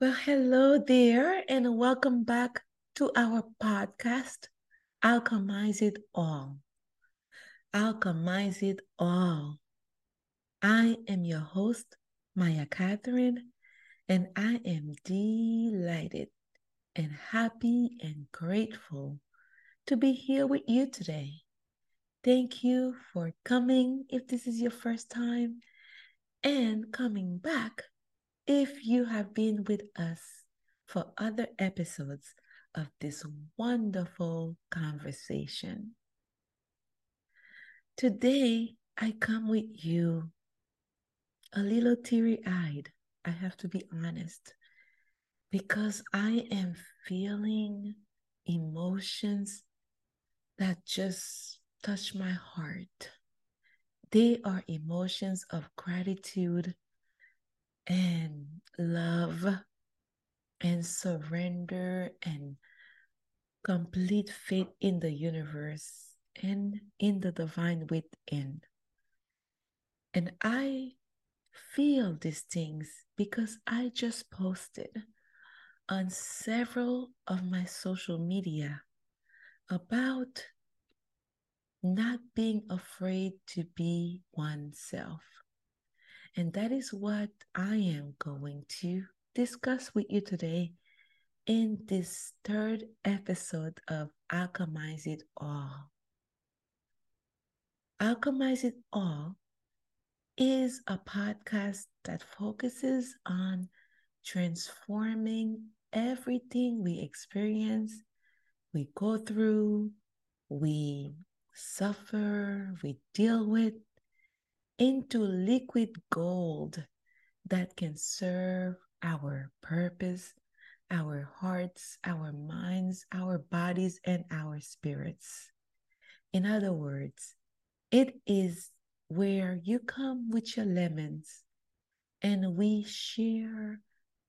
Well, hello there, and welcome back to our podcast, Alchemize It All. Alchemize It All. I am your host, Maiya Katherine, and I am delighted and happy and grateful to be here with you today. Thank you for coming if this is your first time and coming back if you have been with us for other episodes of this wonderful conversation. Today, I come with you a little teary eyed, I have to be honest, because I am feeling emotions that just touch my heart. They are emotions of gratitude and love and surrender and complete faith in the universe and in the divine within. And I feel these things because I just posted on several of my social media about not being afraid to be oneself. And that is what I am going to discuss with you today in this third episode of Alchemize It All. Alchemize It All is a podcast that focuses on transforming everything we experience, we go through, we suffer, we deal with into liquid gold that can serve our purpose, our hearts, our minds, our bodies, and our spirits. In other words, it is where you come with your lemons and we share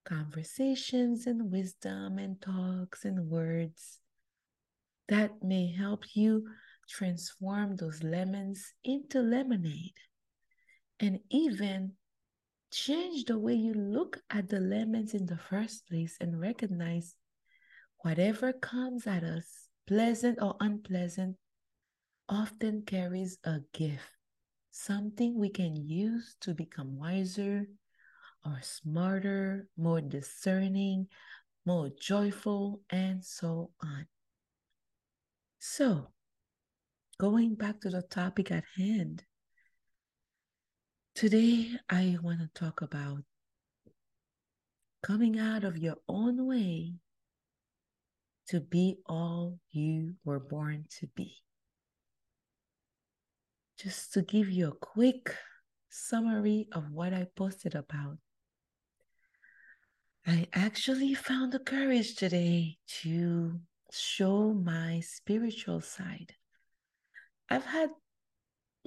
conversations and wisdom and talks and words that may help you transform those lemons into lemonade and even change the way you look at the lemons in the first place and recognize whatever comes at us, pleasant or unpleasant, often carries a gift, something we can use to become wiser or smarter, more discerning, more joyful, and so on. So, going back to the topic at hand, Today, I want to talk about coming out of your own way to be all you were born to be. Just to give you a quick summary of what I posted about. I actually found the courage today to show my spiritual side. I've had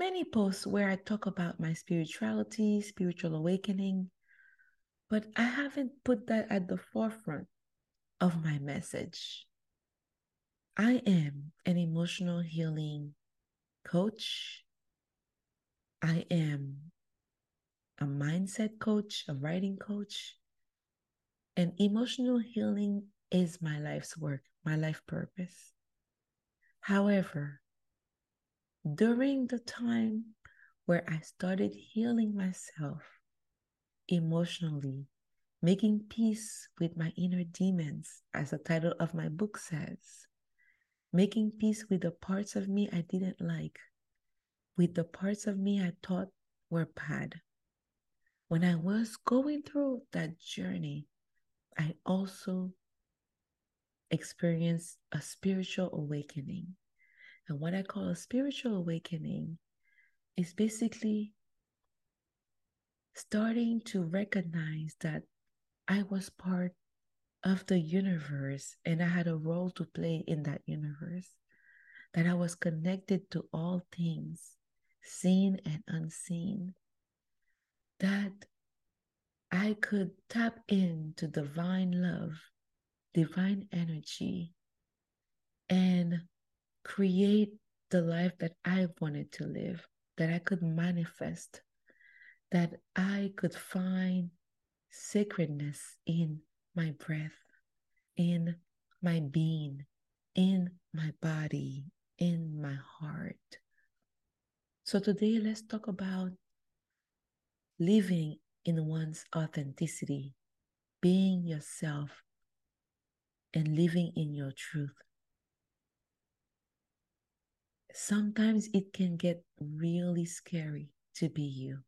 many posts where I talk about my spirituality, spiritual awakening, but I haven't put that at the forefront of my message. I am an emotional healing coach. I am a mindset coach, a writing coach. And emotional healing is my life's work, my life purpose. However, during the time where I started healing myself emotionally, making peace with my inner demons, as the title of my book says, making peace with the parts of me I didn't like, with the parts of me I thought were bad. When I was going through that journey, I also experienced a spiritual awakening. And what I call a spiritual awakening is basically starting to recognize that I was part of the universe and I had a role to play in that universe, that I was connected to all things, seen and unseen, that I could tap into divine love, divine energy, and create the life that I wanted to live, that I could manifest, that I could find sacredness in my breath, in my being, in my body, in my heart. So today, let's talk about living in one's authenticity, being yourself, and living in your truth. Sometimes it can get really scary to be you.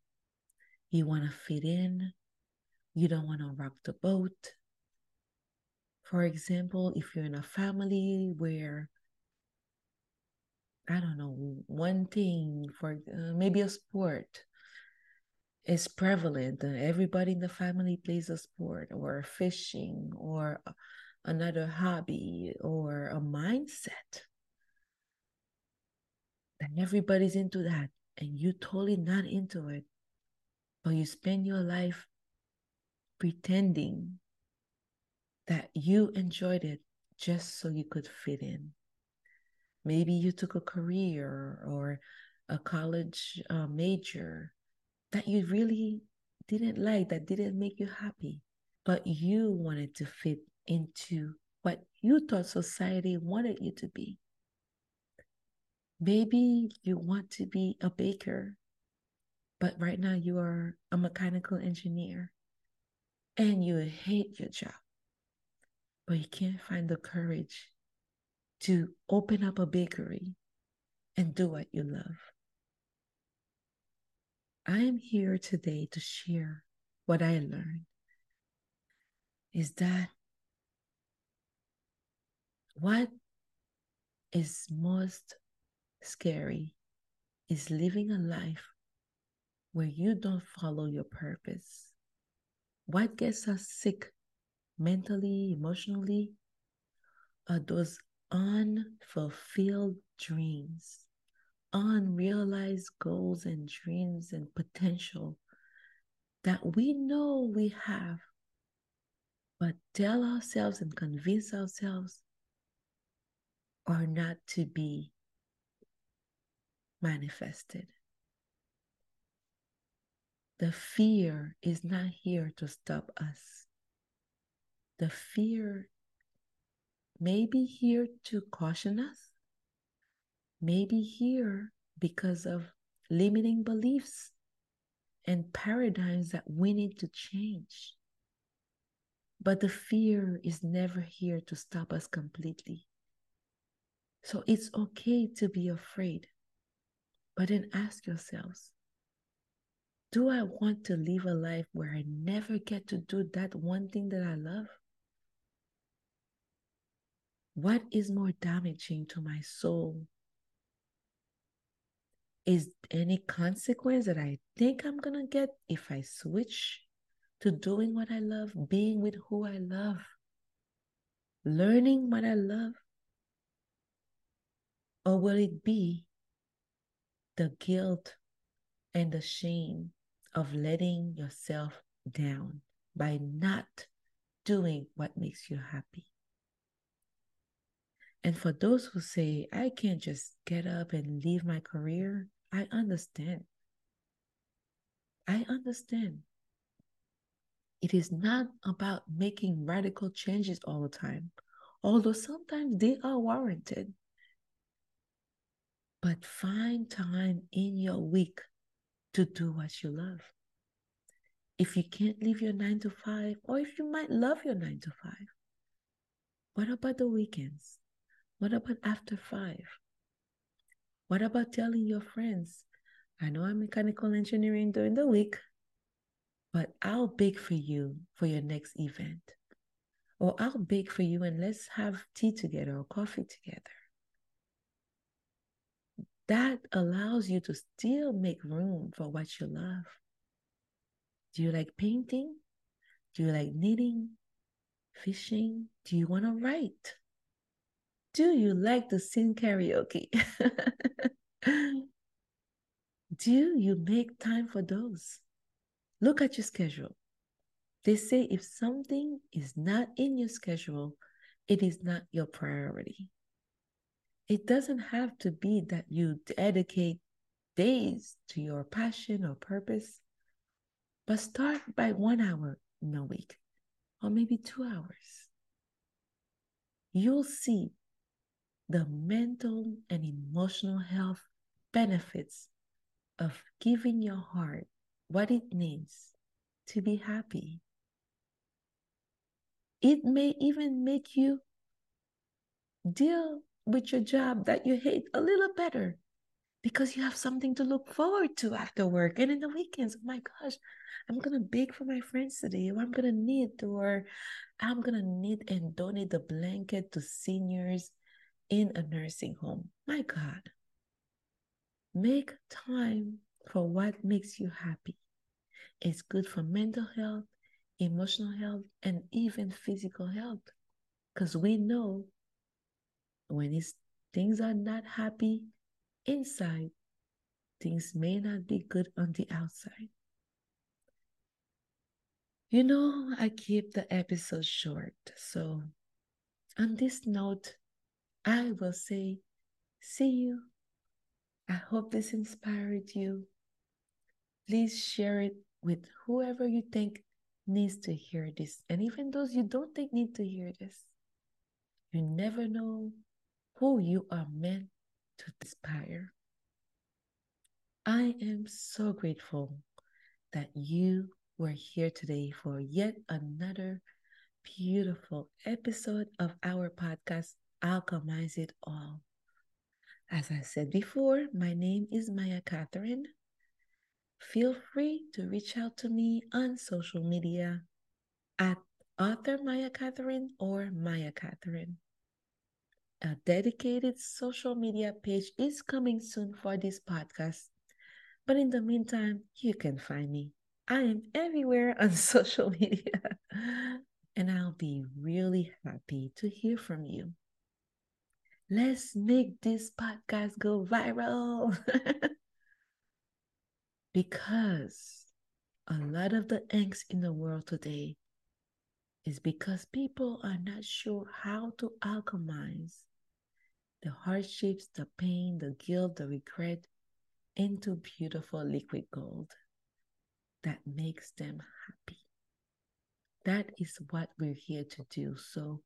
You want to fit in, you don't want to rock the boat. For example, if you're in a family where I don't know, one thing for uh, maybe a sport is prevalent. Everybody in the family plays a sport or fishing or another hobby or a mindset. And everybody's into that and you totally not into it. But you spend your life pretending that you enjoyed it just so you could fit in. Maybe you took a career or a college uh, major that you really didn't like, that didn't make you happy, but you wanted to fit into what you thought society wanted you to be. Maybe you want to be a baker, but right now you are a mechanical engineer and you hate your job, but you can't find the courage to open up a bakery and do what you love. I am here today to share what I learned is that what is most scary is living a life where you don't follow your purpose. What gets us sick mentally, emotionally, are those unfulfilled dreams, unrealized goals and dreams and potential that we know we have, but tell ourselves and convince ourselves are not to be manifested. The fear is not here to stop us. The fear may be here to caution us, may be here because of limiting beliefs and paradigms that we need to change. But the fear is never here to stop us completely. So it's okay to be afraid. But then ask yourselves do I want to live a life where I never get to do that one thing that I love? What is more damaging to my soul? Is any consequence that I think I'm going to get if I switch to doing what I love, being with who I love, learning what I love? Or will it be the guilt and the shame of letting yourself down by not doing what makes you happy. And for those who say, I can't just get up and leave my career, I understand. I understand. It is not about making radical changes all the time, although sometimes they are warranted. But find time in your week to do what you love. If you can't leave your nine to five, or if you might love your nine to five, what about the weekends? What about after five? What about telling your friends, I know I'm mechanical engineering during the week, but I'll bake for you for your next event. Or I'll bake for you and let's have tea together or coffee together that allows you to still make room for what you love. Do you like painting? Do you like knitting? Fishing? Do you want to write? Do you like to sing karaoke? Do you make time for those? Look at your schedule. They say if something is not in your schedule, it is not your priority. It doesn't have to be that you dedicate days to your passion or purpose, but start by one hour in a week or maybe two hours, you'll see the mental and emotional health benefits of giving your heart what it needs to be happy. It may even make you deal with your job that you hate a little better because you have something to look forward to after work and in the weekends. Oh my gosh, I'm gonna bake for my friends today, or I'm gonna knit, or I'm gonna knit and donate the blanket to seniors in a nursing home. My God. Make time for what makes you happy. It's good for mental health, emotional health, and even physical health. Because we know when it's, things are not happy inside, things may not be good on the outside. You know, I keep the episode short. So, on this note, I will say, see you. I hope this inspired you. Please share it with whoever you think needs to hear this. And even those you don't think need to hear this. You never know who you are meant to inspire. I am so grateful that you were here today for yet another beautiful episode of our podcast, Alchemize It All. As I said before, my name is Maiya Katherine. Feel free to reach out to me on social media at author Maiya Katherine or Maiya Katherine. A dedicated social media page is coming soon for this podcast. But in the meantime, you can find me. I am everywhere on social media. And I'll be really happy to hear from you. Let's make this podcast go viral. because a lot of the angst in the world today is because people are not sure how to alchemize the hardships, the pain, the guilt, the regret into beautiful liquid gold that makes them happy. That is what we're here to do. So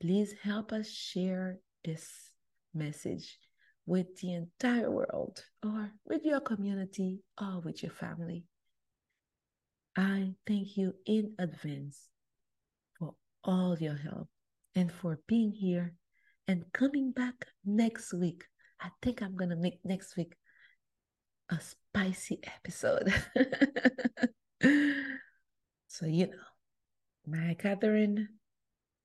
please help us share this message with the entire world or with your community or with your family. I thank you in advance all your help and for being here and coming back next week. I think I'm going to make next week a spicy episode. so, you know, Maiya Katherine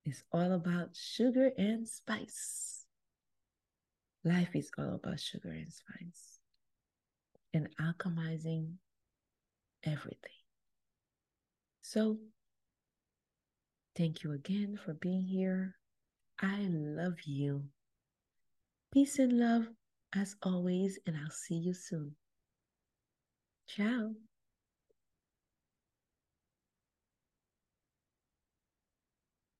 is all about sugar and spice. Life is all about sugar and spice and alchemizing everything. So, thank you again for being here. I love you. Peace and love as always, and I'll see you soon. Ciao.